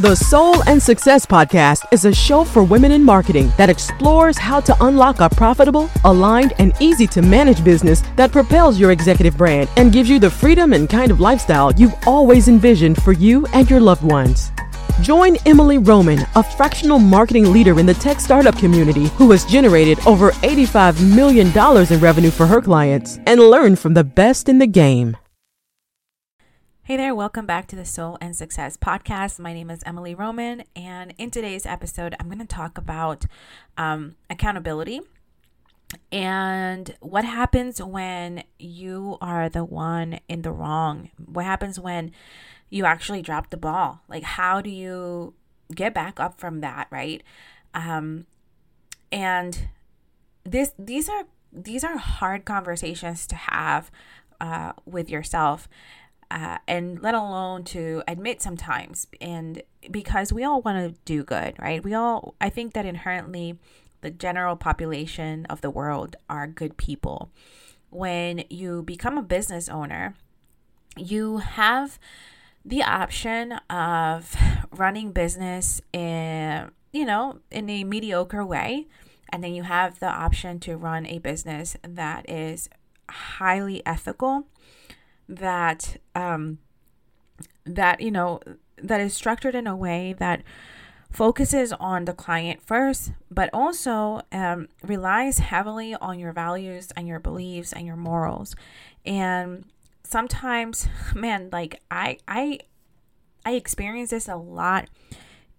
The Soul and Success Podcast is a show for women in marketing that explores how to unlock a profitable, aligned, and easy to manage business that propels your executive brand and gives you the freedom and kind of lifestyle you've always envisioned for you and your loved ones. Join Emily Roman, a fractional marketing leader in the tech startup community who has generated over $85 million in revenue for her clients, and learn from the best in the game. Hey there, welcome back to the Soul and Success podcast. My name is Emily Roman, and in today's episode, I'm going to talk about um, accountability and what happens when you are the one in the wrong. What happens when you actually drop the ball? Like, how do you get back up from that, right? Um, and this, these are these are hard conversations to have uh, with yourself uh, and let alone to admit sometimes. And because we all want to do good, right? We all, I think that inherently the general population of the world are good people. When you become a business owner, you have the option of running business in, you know, in a mediocre way. And then you have the option to run a business that is highly ethical that um, that you know that is structured in a way that focuses on the client first, but also um, relies heavily on your values and your beliefs and your morals. And sometimes, man, like I I I experience this a lot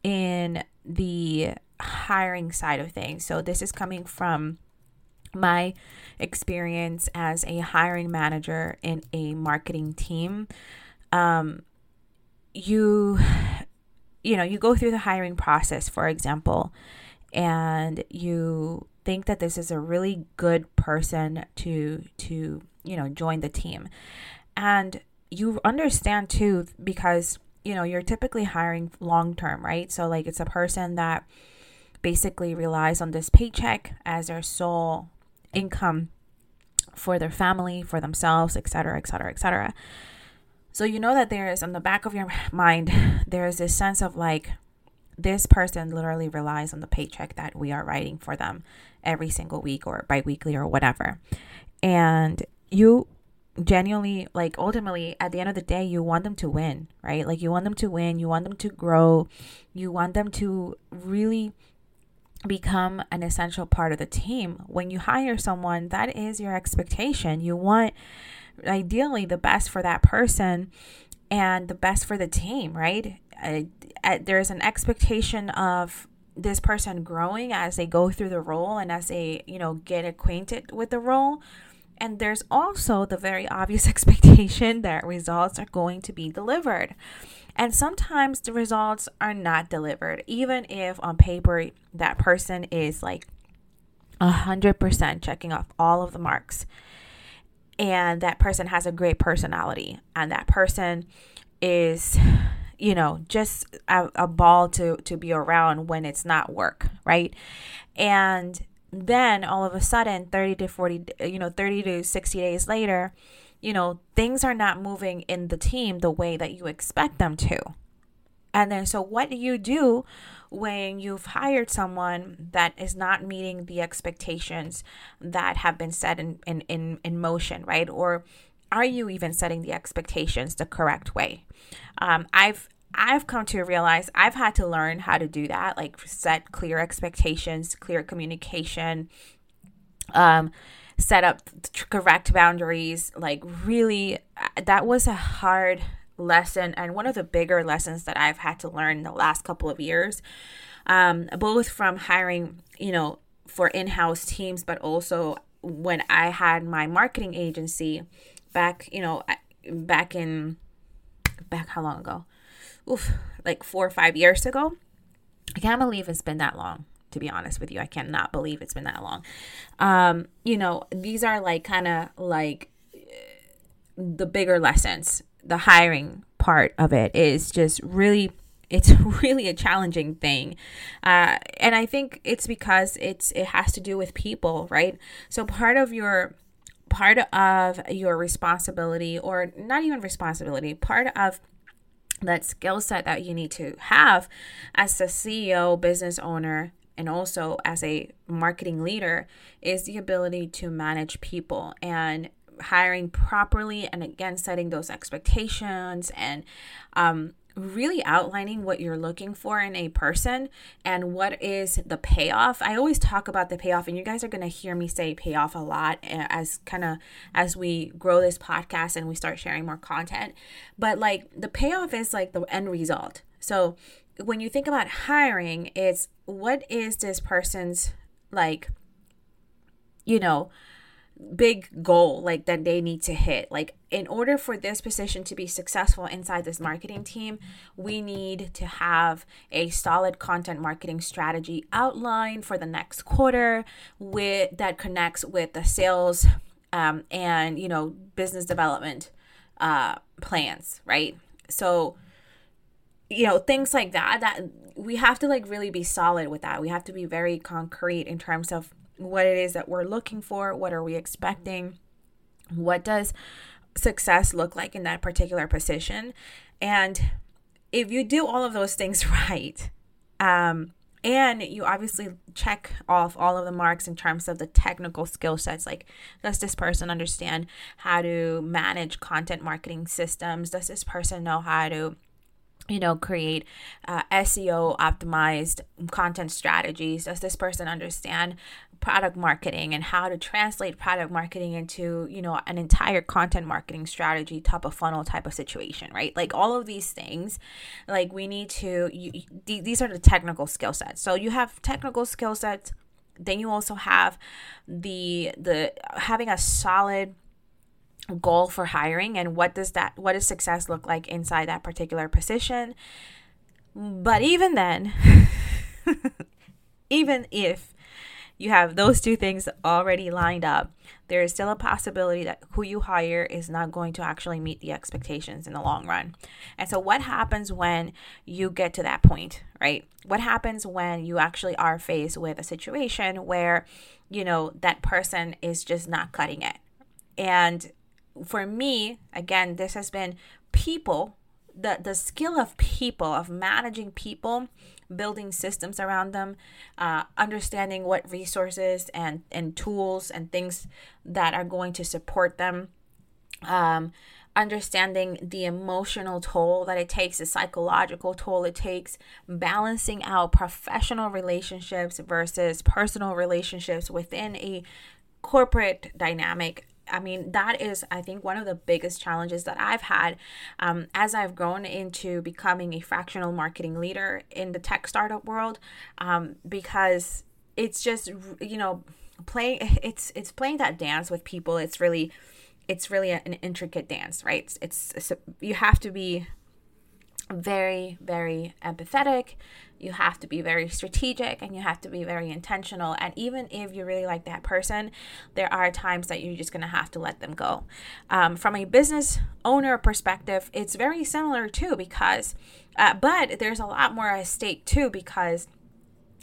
in the hiring side of things. So this is coming from my experience as a hiring manager in a marketing team um, you you know you go through the hiring process for example and you think that this is a really good person to to you know join the team. And you understand too because you know you're typically hiring long term right? So like it's a person that basically relies on this paycheck as their sole income for their family, for themselves, etc., etc., etc. So you know that there is on the back of your mind, there is this sense of like, this person literally relies on the paycheck that we are writing for them every single week or biweekly or whatever. And you genuinely, like, ultimately, at the end of the day, you want them to win, right? Like, you want them to win, you want them to grow, you want them to really become an essential part of the team. When you hire someone, that is your expectation. You want ideally the best for that person and the best for the team, right? Uh, uh, there's an expectation of this person growing as they go through the role and as they, you know, get acquainted with the role. And there's also the very obvious expectation that results are going to be delivered. And sometimes the results are not delivered, even if on paper that person is like 100% checking off all of the marks. And that person has a great personality, and that person is, you know, just a, a ball to, to be around when it's not work, right? And then all of a sudden, 30 to 40, you know, 30 to 60 days later, you know, things are not moving in the team the way that you expect them to. And then, so what do you do when you've hired someone that is not meeting the expectations that have been set in, in, in, in motion, right? Or are you even setting the expectations the correct way? Um, I've I've come to realize I've had to learn how to do that, like set clear expectations, clear communication, um, set up correct boundaries. Like, really, uh, that was a hard lesson and one of the bigger lessons that I've had to learn the last couple of years, um, both from hiring, you know, for in house teams, but also when I had my marketing agency back, you know, back in, back how long ago? Oof, like four or five years ago. I can't believe it's been that long to be honest with you. I cannot believe it's been that long. Um, you know, these are like kind of like the bigger lessons. The hiring part of it is just really it's really a challenging thing uh, and i think it's because it's it has to do with people right so part of your part of your responsibility or not even responsibility part of that skill set that you need to have as a CEO, business owner, and also as a marketing leader is the ability to manage people and hiring properly and again setting those expectations and um, really outlining what you're looking for in a person and what is the payoff. I always talk about the payoff and you guys are going to hear me say payoff a lot eh, as kind of as we grow this podcast and we start sharing more content. But like the payoff is like the end result. So when you think about hiring, it's what is this person's like you know, big goal like that they need to hit? Like in order for this position to be successful inside this marketing team we need to have a solid content marketing strategy outline for the next quarter with that connects with the sales um, and you know business development uh, plans right? So you know things like that that we have to like really be solid with that we have to be very concrete in terms of what it is that we're looking for, what are we expecting, what does success look like in that particular position. And if you do all of those things right, um, and you obviously check off all of the marks in terms of the technical skill sets like does this person understand how to manage content marketing systems does this person know how to you know create uh, seo optimized content strategies. Does this person understand product marketing and how to translate product marketing into you know an entire content marketing strategy top of funnel type of situation right? Like all of these things like we need to you, these are the technical skill sets. So you have technical skill sets then you also have the the having a solid goal for hiring and what does that what does success look like inside that particular position but even then even if you have those two things already lined up, there is still a possibility that who you hire is not going to actually meet the expectations in the long run. And so, what happens when you get to that point, right? What happens when you actually are faced with a situation where, you know, that person is just not cutting it? And for me, again, this has been people, the, the skill of people, of managing people building systems around them, uh, understanding what resources and, and tools and things that are going to support them. Um, understanding the emotional toll that it takes, the psychological toll it takes, balancing out professional relationships versus personal relationships within a corporate dynamic I mean, that is, I think, one of the biggest challenges that I've had um, as I've grown into becoming a fractional marketing leader in the tech startup world, um, because it's just, you know, playing it's it's playing that dance with people. It's really, it's really an intricate dance, right? It's, it's, it's you have to be very, very empathetic. You have to be very strategic and you have to be very intentional. And even if you really like that person, there are times that you're just going to have to let them go. Um, from a business owner perspective, it's very similar too, because, uh, but there's a lot more at stake too, because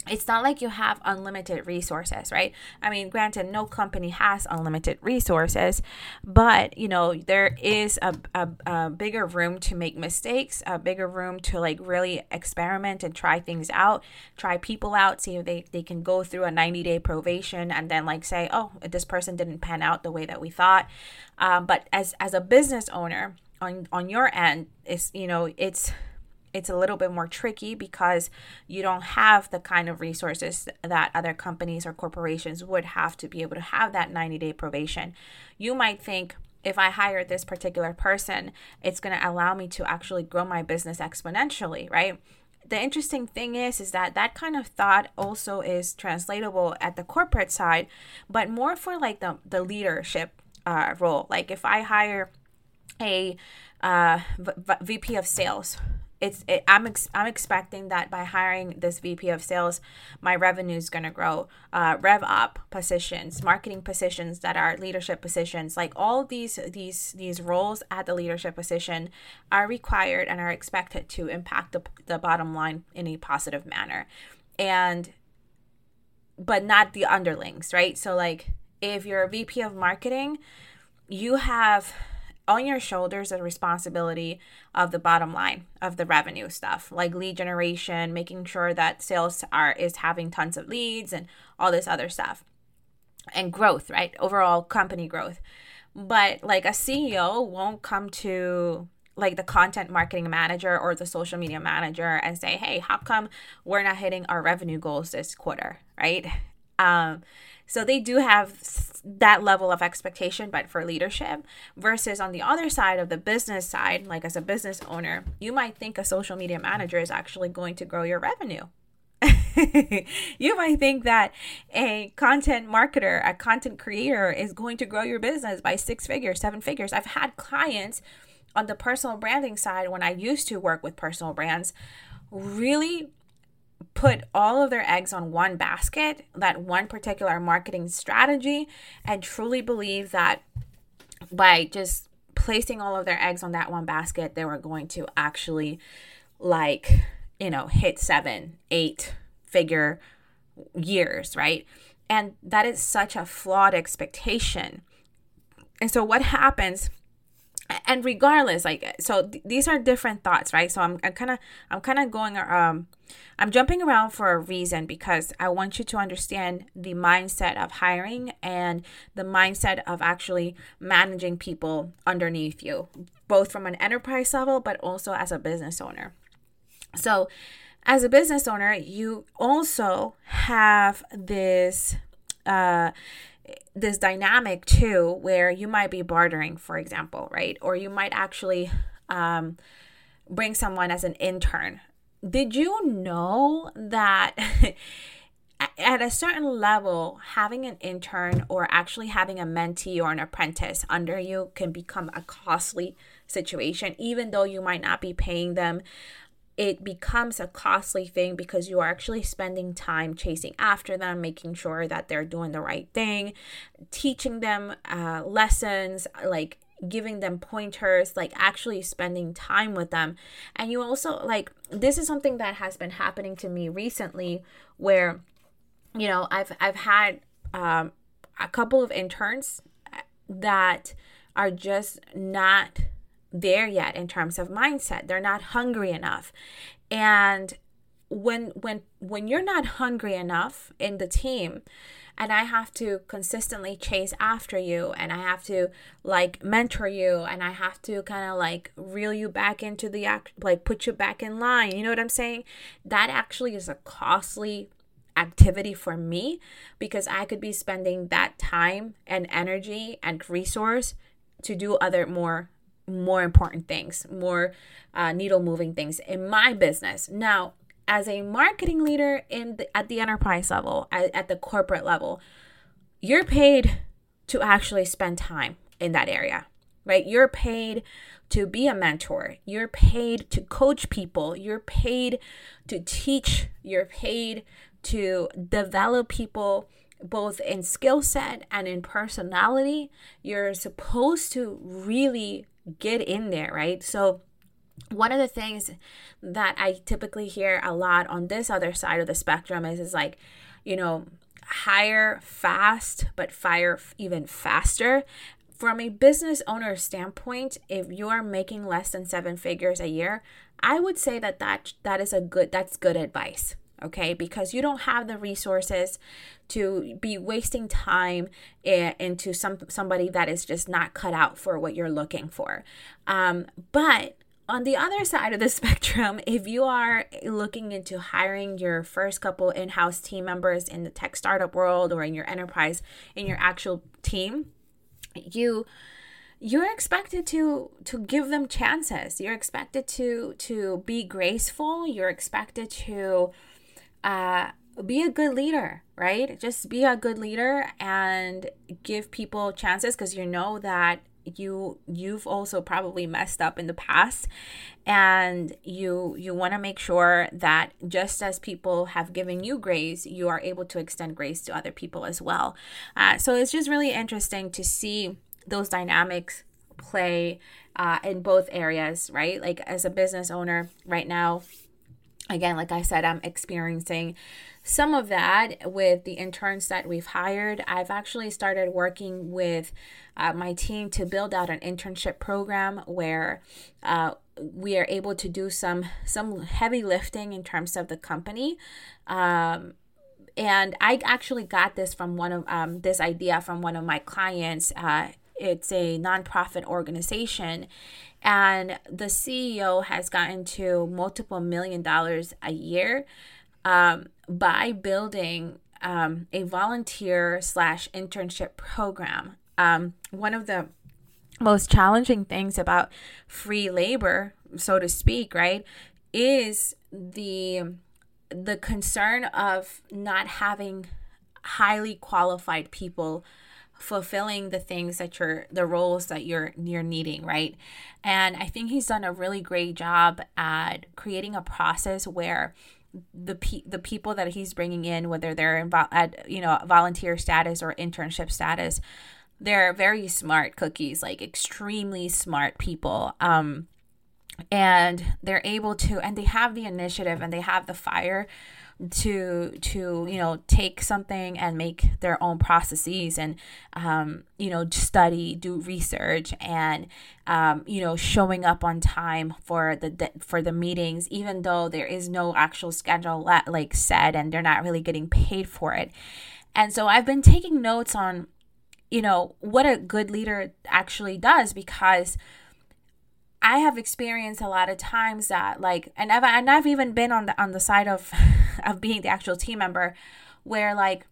it's not like you have unlimited resources, right? I mean, granted, no company has unlimited resources, but you know, there is a, a, a, bigger room to make mistakes, a bigger room to like really experiment and try things out, try people out, see if they, they can go through a 90 day probation and then like say, oh, this person didn't pan out the way that we thought. Um, but as, as a business owner, on, on your end, it's, you know, it's, it's a little bit more tricky because you don't have the kind of resources that other companies or corporations would have to be able to have that 90 day probation. You might think, if I hire this particular person, it's going to allow me to actually grow my business exponentially, right? The interesting thing is is that that kind of thought also is translatable at the corporate side, but more for like the the leadership uh, role. Like if I hire a uh, v- VP of sales it's it, I'm ex- I'm expecting that by hiring this VP of sales, my revenue is going to grow. Uh, rev up positions, marketing positions that are leadership positions, like all these these these roles at the leadership position are required and are expected to impact the, the bottom line in a positive manner, and but not the underlings, right? So like if you're a VP of marketing, you have on your shoulders the responsibility of the bottom line of the revenue stuff like lead generation making sure that sales are is having tons of leads and all this other stuff. And growth right? Overall company growth. But like a ceo won't come to like the content marketing manager or the social media manager and say hey how come we're not hitting our revenue goals this quarter? Right? Um so they do have that level of expectation, but for leadership, versus on the other side of the business side, like as a business owner, you might think a social media manager is actually going to grow your revenue. you might think that a content marketer, a content creator is going to grow your business by six figures, seven figures. I've had clients on the personal branding side when I used to work with personal brands really put all of their eggs on one basket, that one particular marketing strategy, and truly believe that by just placing all of their eggs on that one basket, they were going to actually, like, you know, hit seven, eight figure years, right? And that is such a flawed expectation. And so, what happens? And regardless, like, so th- these are different thoughts, right? So I'm, kind of, I'm kind of going, um, I'm jumping around for a reason because I want you to understand the mindset of hiring and the mindset of actually managing people underneath you, both from an enterprise level, but also as a business owner. So, as a business owner, you also have this. Uh, this dynamic too where you might be bartering for example right or you might actually um, bring someone as an intern did you know that at a certain level, having an intern or actually having a mentee or an apprentice under you can become a costly situation, even though you might not be paying them? It becomes a costly thing because you are actually spending time chasing after them, making sure that they're doing the right thing, teaching them uh, lessons, like giving them pointers, like actually spending time with them. And you also, like, this is something that has been happening to me recently where, you know, I've, I've had um, a couple of interns that are just not there yet in terms of mindset. They're not hungry enough. And when when when you're not hungry enough in the team, and I have to consistently chase after you and I have to like mentor you and I have to kind of like reel you back into the act like put you back in line. You know what I'm saying? That actually is a costly activity for me because I could be spending that time and energy and resource to do other more more important things, more uh, needle moving things in my business. Now, as a marketing leader in the, at the enterprise level, at, at the corporate level, you're paid to actually spend time in that area, right? You're paid to be a mentor. You're paid to coach people. You're paid to teach. You're paid to develop people both in skill set and in personality. You're supposed to really get in there, right? So, one of the things that I typically hear a lot on this other side of the spectrum is is like, you know, hire fast but fire even faster. From a business owner standpoint, if you are making less than seven figures a year, I would say that that, that is a good that's good advice okay because you don't have the resources to be wasting time into some somebody that is just not cut out for what you're looking for um, but on the other side of the spectrum, if you are looking into hiring your first couple in house team members in the tech startup world or in your enterprise, in your actual team, you you're expected to to give them chances. You're expected to to be graceful. You're expected to uh, be a good leader right? Just be a good leader and give people chances because you know that you you've also probably messed up in the past and you you want to make sure that just as people have given you grace you are able to extend grace to other people as well. Uh, so it's just really interesting to see those dynamics play uh, in both areas right? Like as a business owner right now again, like I said, I'm experiencing some of that with the interns that we've hired. I've actually started working with uh, my team to build out an internship program where uh, we are able to do some some heavy lifting in terms of the company. Um, and I actually got this from one of um, this idea from one of my clients. Uh, it's a nonprofit organization, and the CEO has gotten to multiple million dollars a year um, by building um, a volunteer slash internship program. Um, one of the most challenging things about free labor, so to speak, right, is the the concern of not having highly qualified people fulfilling the things that you're the roles that you're you're needing right? And i think he's done a really great job at creating a process where the pe- the people that he's bringing in whether they're in vo- at you know volunteer status or internship status they're very smart cookies like extremely smart people. Um and they're able to and they have the initiative and they have the fire to to you know take something and make their own processes and um, you know study do research and um, you know showing up on time for the for the meetings even though there is no actual schedule like said and they're not really getting paid for it. And so i've been taking notes on you know what a good leader actually does because I have experienced a lot of times that like and I've and I've even been on the on the side of of being the actual team member where like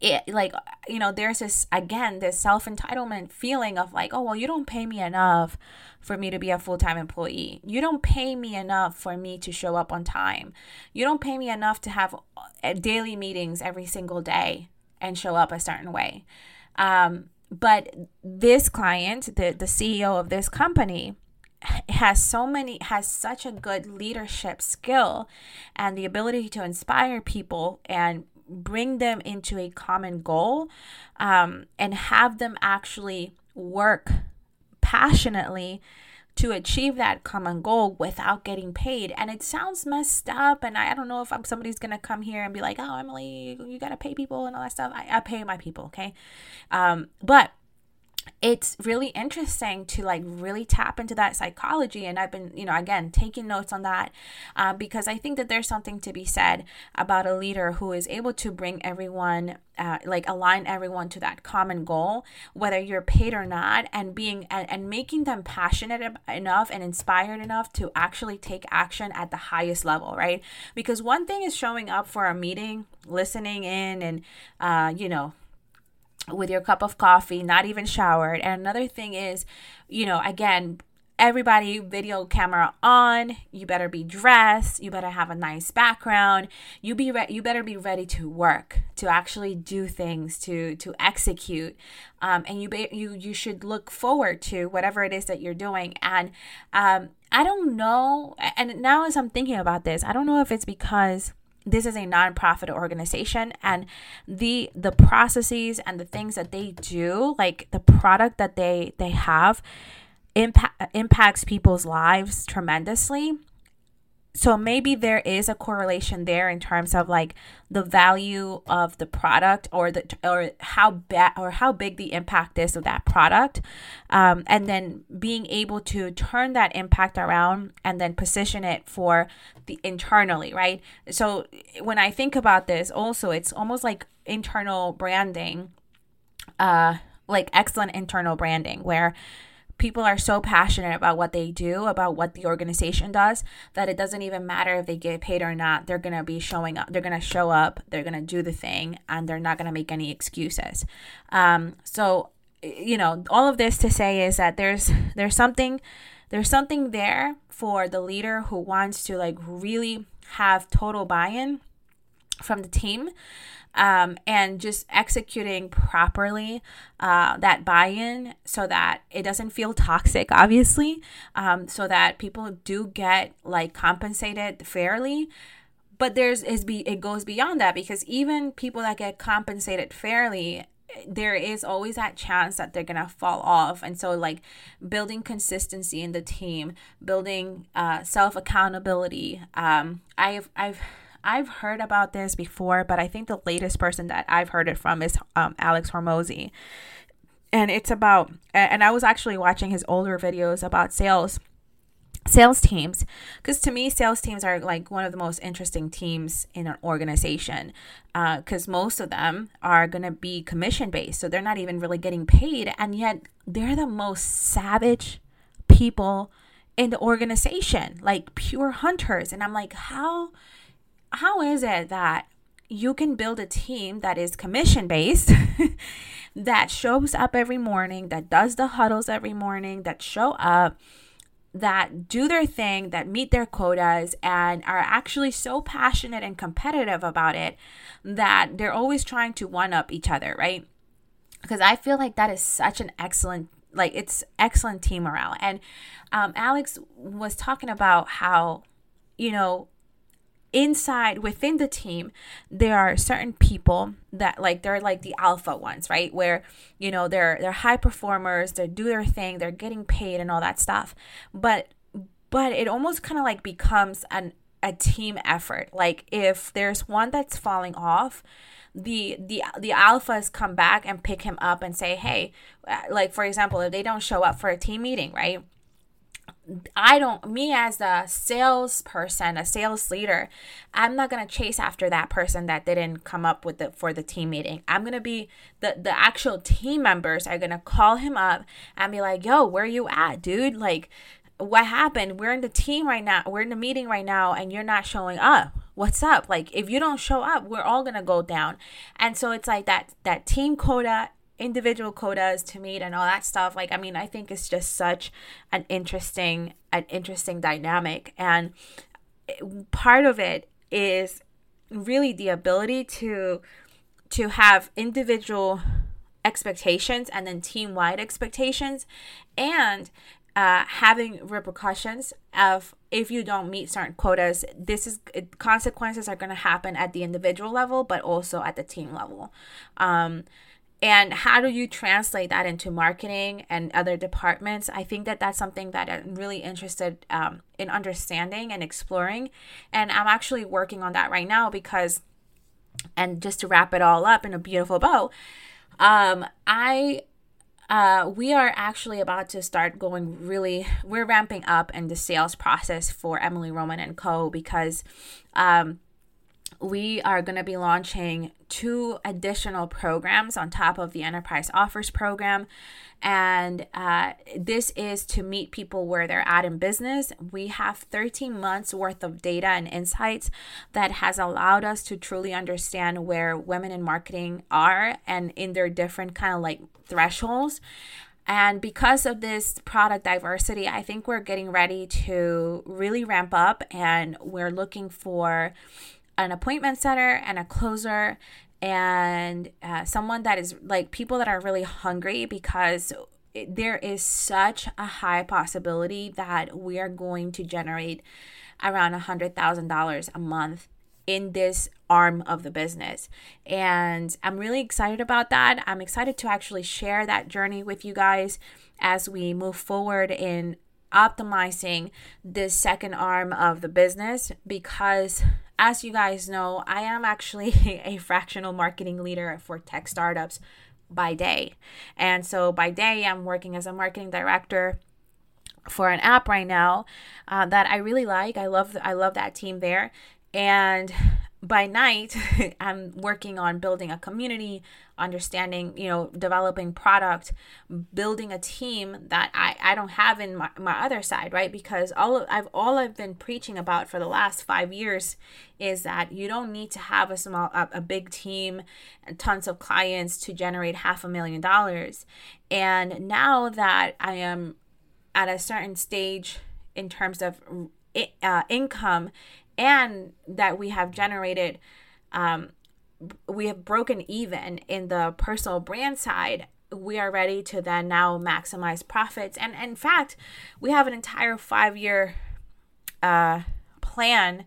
it like you know there's this again this self-entitlement feeling of like oh well you don't pay me enough for me to be a full-time employee. You don't pay me enough for me to show up on time. You don't pay me enough to have uh, daily meetings every single day and show up a certain way. Um, but this client the the ceo of this company has so many has such a good leadership skill and the ability to inspire people and bring them into a common goal um, and have them actually work passionately to achieve that common goal without getting paid. And it sounds messed up. And I, I don't know if I'm, somebody's going to come here and be like, oh, Emily, you got to pay people and all that stuff. I, I pay my people. Okay. Um, but it's really interesting to like really tap into that psychology and i've been you know again taking notes on that uh, because i think that there's something to be said about a leader who is able to bring everyone uh, like align everyone to that common goal whether you're paid or not and being and, and making them passionate enough and inspired enough to actually take action at the highest level right? Because one thing is showing up for a meeting listening in and uh, you know with your cup of coffee, not even showered. And another thing is, you know, again, everybody video camera on you better be dressed you better have a nice background you be re- you better be ready to work to actually do things to to execute um, and you be- you you should look forward to whatever it is that you're doing and um, i don't know and now as i'm thinking about this i don't know if it's because this is a nonprofit organization and the the processes and the things that they do like the product that they they have impact impacts people's lives tremendously so maybe there is a correlation there in terms of like the value of the product or the or how bad or how big the impact is of that product. Um, and then being able to turn that impact around and then position it for the internally right? So when i think about this also it's almost like internal branding uh like excellent internal branding where people are so passionate about what they do, about what the organization does, that it doesn't even matter if they get paid or not. They're going to be showing up. They're going to show up. They're going to do the thing, and they're not going to make any excuses. Um, so, you know, all of this to say is that there's there's something there's something there for the leader who wants to like really have total buy-in from the team um, and just executing properly uh, that buy in so that it doesn't feel toxic, obviously, um, so that people do get like compensated fairly. But there's is be it goes beyond that because even people that get compensated fairly there is always that chance that they're gonna fall off and so like building consistency in the team building uh, self accountability um, i've i've I've heard about this before, but I think the latest person that I've heard it from is um, Alex Hormozi. And it's about, and I was actually watching his older videos about sales sales teams because to me sales teams are like one of the most interesting teams in an organization because uh, most of them are going to be commission based so they're not even really getting paid and yet they're the most savage people in the organization like pure hunters and i'm like how how is it that you can build a team that is commission based that shows up every morning that does the huddles every morning that show up that do their thing, that meet their quotas, and are actually so passionate and competitive about it that they're always trying to one up each other, right? Because I feel like that is such an excellent, like, it's excellent team morale. And um, Alex was talking about how, you know, inside within the team there are certain people that like they're like the alpha ones right? Where you know they're they're high performers they do their thing they're getting paid and all that stuff. But but it almost kind of like becomes an a team effort. Like if there's one that's falling off the the the alphas come back and pick him up and say hey like for example if they don't show up for a team meeting right I don't, me as a salesperson, a sales leader, I'm not to chase after that person that didn't come up with the, for the team meeting. I'm to be, the, the actual team members are to call him up and be like, yo, where you at, dude? Like, what happened? We're in the team right now. We're in the meeting right now and you're not showing up. What's up? Like, if you don't show up, we're all to go down. And so it's like that, that team quota individual quotas to meet and all that stuff like i mean i think it's just such an interesting an interesting dynamic. And part of it is really the ability to to have individual expectations and then team wide expectations and uh, having repercussions of if you don't meet certain quotas this is consequences are going to happen at the individual level but also at the team level. Um, and how do you translate that into marketing and other departments? I think that that's something that i'm really interested um, in understanding and exploring. And i'm actually working on that right now because and just to wrap it all up in a beautiful bow um, i uh, we are actually about to start going really we're ramping up in the sales process for emily roman and co. because um, we are going to be launching two additional programs on top of the Enterprise Offers program. And uh, this is to meet people where they're at in business. We have 13 months worth of data and insights that has allowed us to truly understand where women in marketing are and in their different kind of like thresholds. And because of this product diversity, I think we're getting ready to really ramp up and we're looking for an appointment setter and a closer and uh, someone that is like people that are really hungry because there is such a high possibility that we are going to generate around a hundred thousand dollars a month in this arm of the business. And I'm really excited about that. I'm excited to actually share that journey with you guys as we move forward in optimizing this second arm of the business because as you guys know, I am actually a fractional marketing leader for tech startups by day. And so by day, I'm working as a marketing director for an app right now uh, that I really like. I love I love that team there. And by night, I'm working on building a community, understanding, you know, developing product, building a team that I, I don't have in my, my other side, right? Because all of, I've all I've been preaching about for the last five years is that you don't need to have a small a, a big team and tons of clients to generate half a million dollars. And now that I am at a certain stage in terms of uh, income and that we have generated um, we have broken even in the personal brand side we are ready to then now maximize profits. And, in fact we have an entire five year uh, plan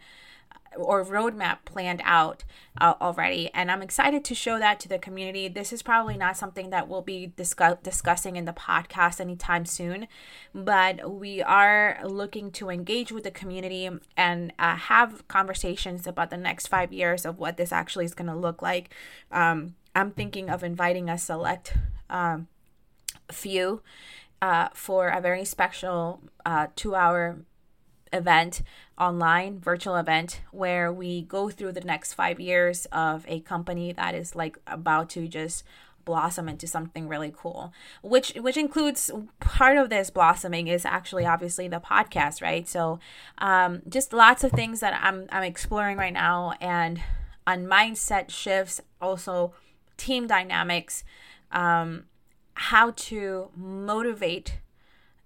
or roadmap planned out uh, already. And i'm excited to show that to the community. This is probably not something that we'll be discuss- discussing in the podcast anytime soon but we are looking to engage with the community and uh, have conversations about the next five years of what this actually is going to look like. Um, i'm thinking of inviting a select um, few uh, for a very special uh, two hour event online virtual event where we go through the next five years of a company that is like about to just blossom into something really cool which which includes part of this blossoming is actually obviously the podcast right? So um, just lots of things that i'm i'm exploring right now and on mindset shifts also team dynamics um, how to motivate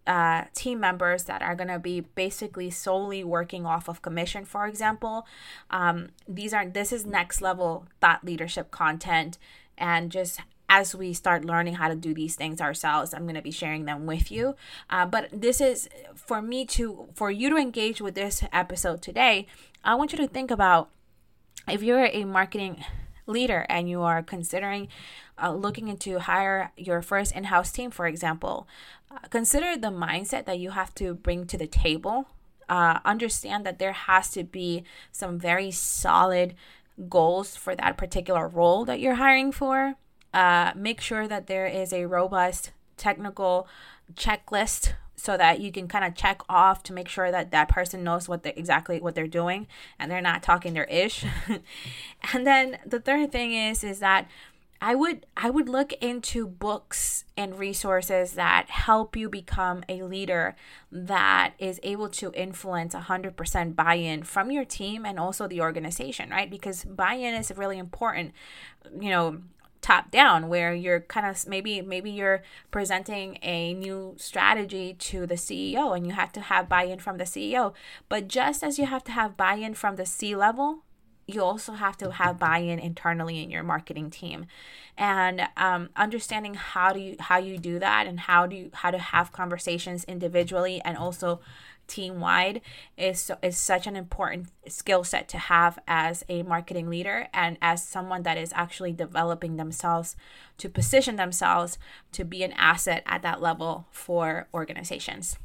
uh, team members that are going to be basically solely working off of commission for example um, these aren't. this is next level thought leadership content and just as we start learning how to do these things ourselves i'm going to be sharing them with you uh, but this is for me to for you to engage with this episode today i want you to think about if you're a marketing leader and you are considering uh, looking into hire your first in-house team for example uh, consider the mindset that you have to bring to the table. Uh, understand that there has to be some very solid goals for that particular role that you're hiring for. Uh, make sure that there is a robust technical checklist so that you can kind of check off to make sure that that person knows what they exactly what they're doing and they're not talking their ish and then the third thing is is that I would I would look into books and resources that help you become a leader that is able to influence 100% buy-in from your team and also the organization, right? Because buy-in is really important. You know, top down where you're kind of maybe maybe you're presenting a new strategy to the CEO and you have to have buy-in from the CEO but just as you have to have buy-in from the C level you also have to have buy-in internally in your marketing team. And um, understanding how do you how you do that and how do you how to have conversations individually and also team wide is is such an important skill set to have as a marketing leader and as someone that is actually developing themselves to position themselves to be an asset at that level for organizations.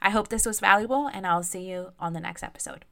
I hope this was valuable and I'll see you on the next episode.